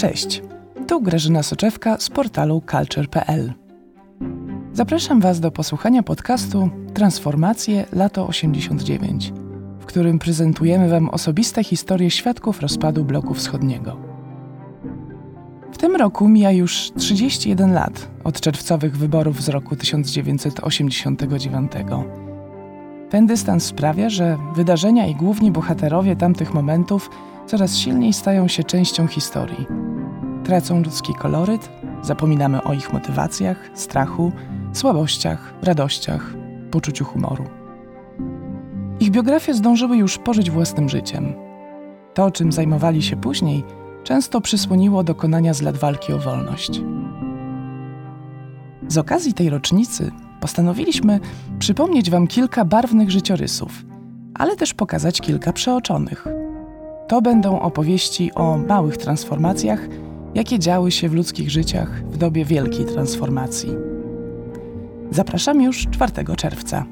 Cześć, tu Grażyna Soczewka z portalu culture.pl. Zapraszam Was do posłuchania podcastu Transformacje lato 89, w którym prezentujemy Wam osobiste historie świadków rozpadu bloku wschodniego. W tym roku mija już 31 lat od czerwcowych wyborów z roku 1989. Ten dystans sprawia, że wydarzenia i główni bohaterowie tamtych momentów coraz silniej stają się częścią historii. Tracą ludzki koloryt, zapominamy o ich motywacjach, strachu, słabościach, radościach, poczuciu humoru. Ich biografie zdążyły już pożyć własnym życiem. To, czym zajmowali się później, często przysłoniło dokonania z lat walki o wolność. Z okazji tej rocznicy postanowiliśmy przypomnieć Wam kilka barwnych życiorysów, ale też pokazać kilka przeoczonych. To będą opowieści o małych transformacjach, jakie działy się w ludzkich życiach w dobie wielkiej transformacji. Zapraszam już 4 czerwca.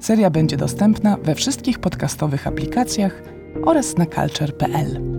Seria będzie dostępna we wszystkich podcastowych aplikacjach oraz na culture.pl.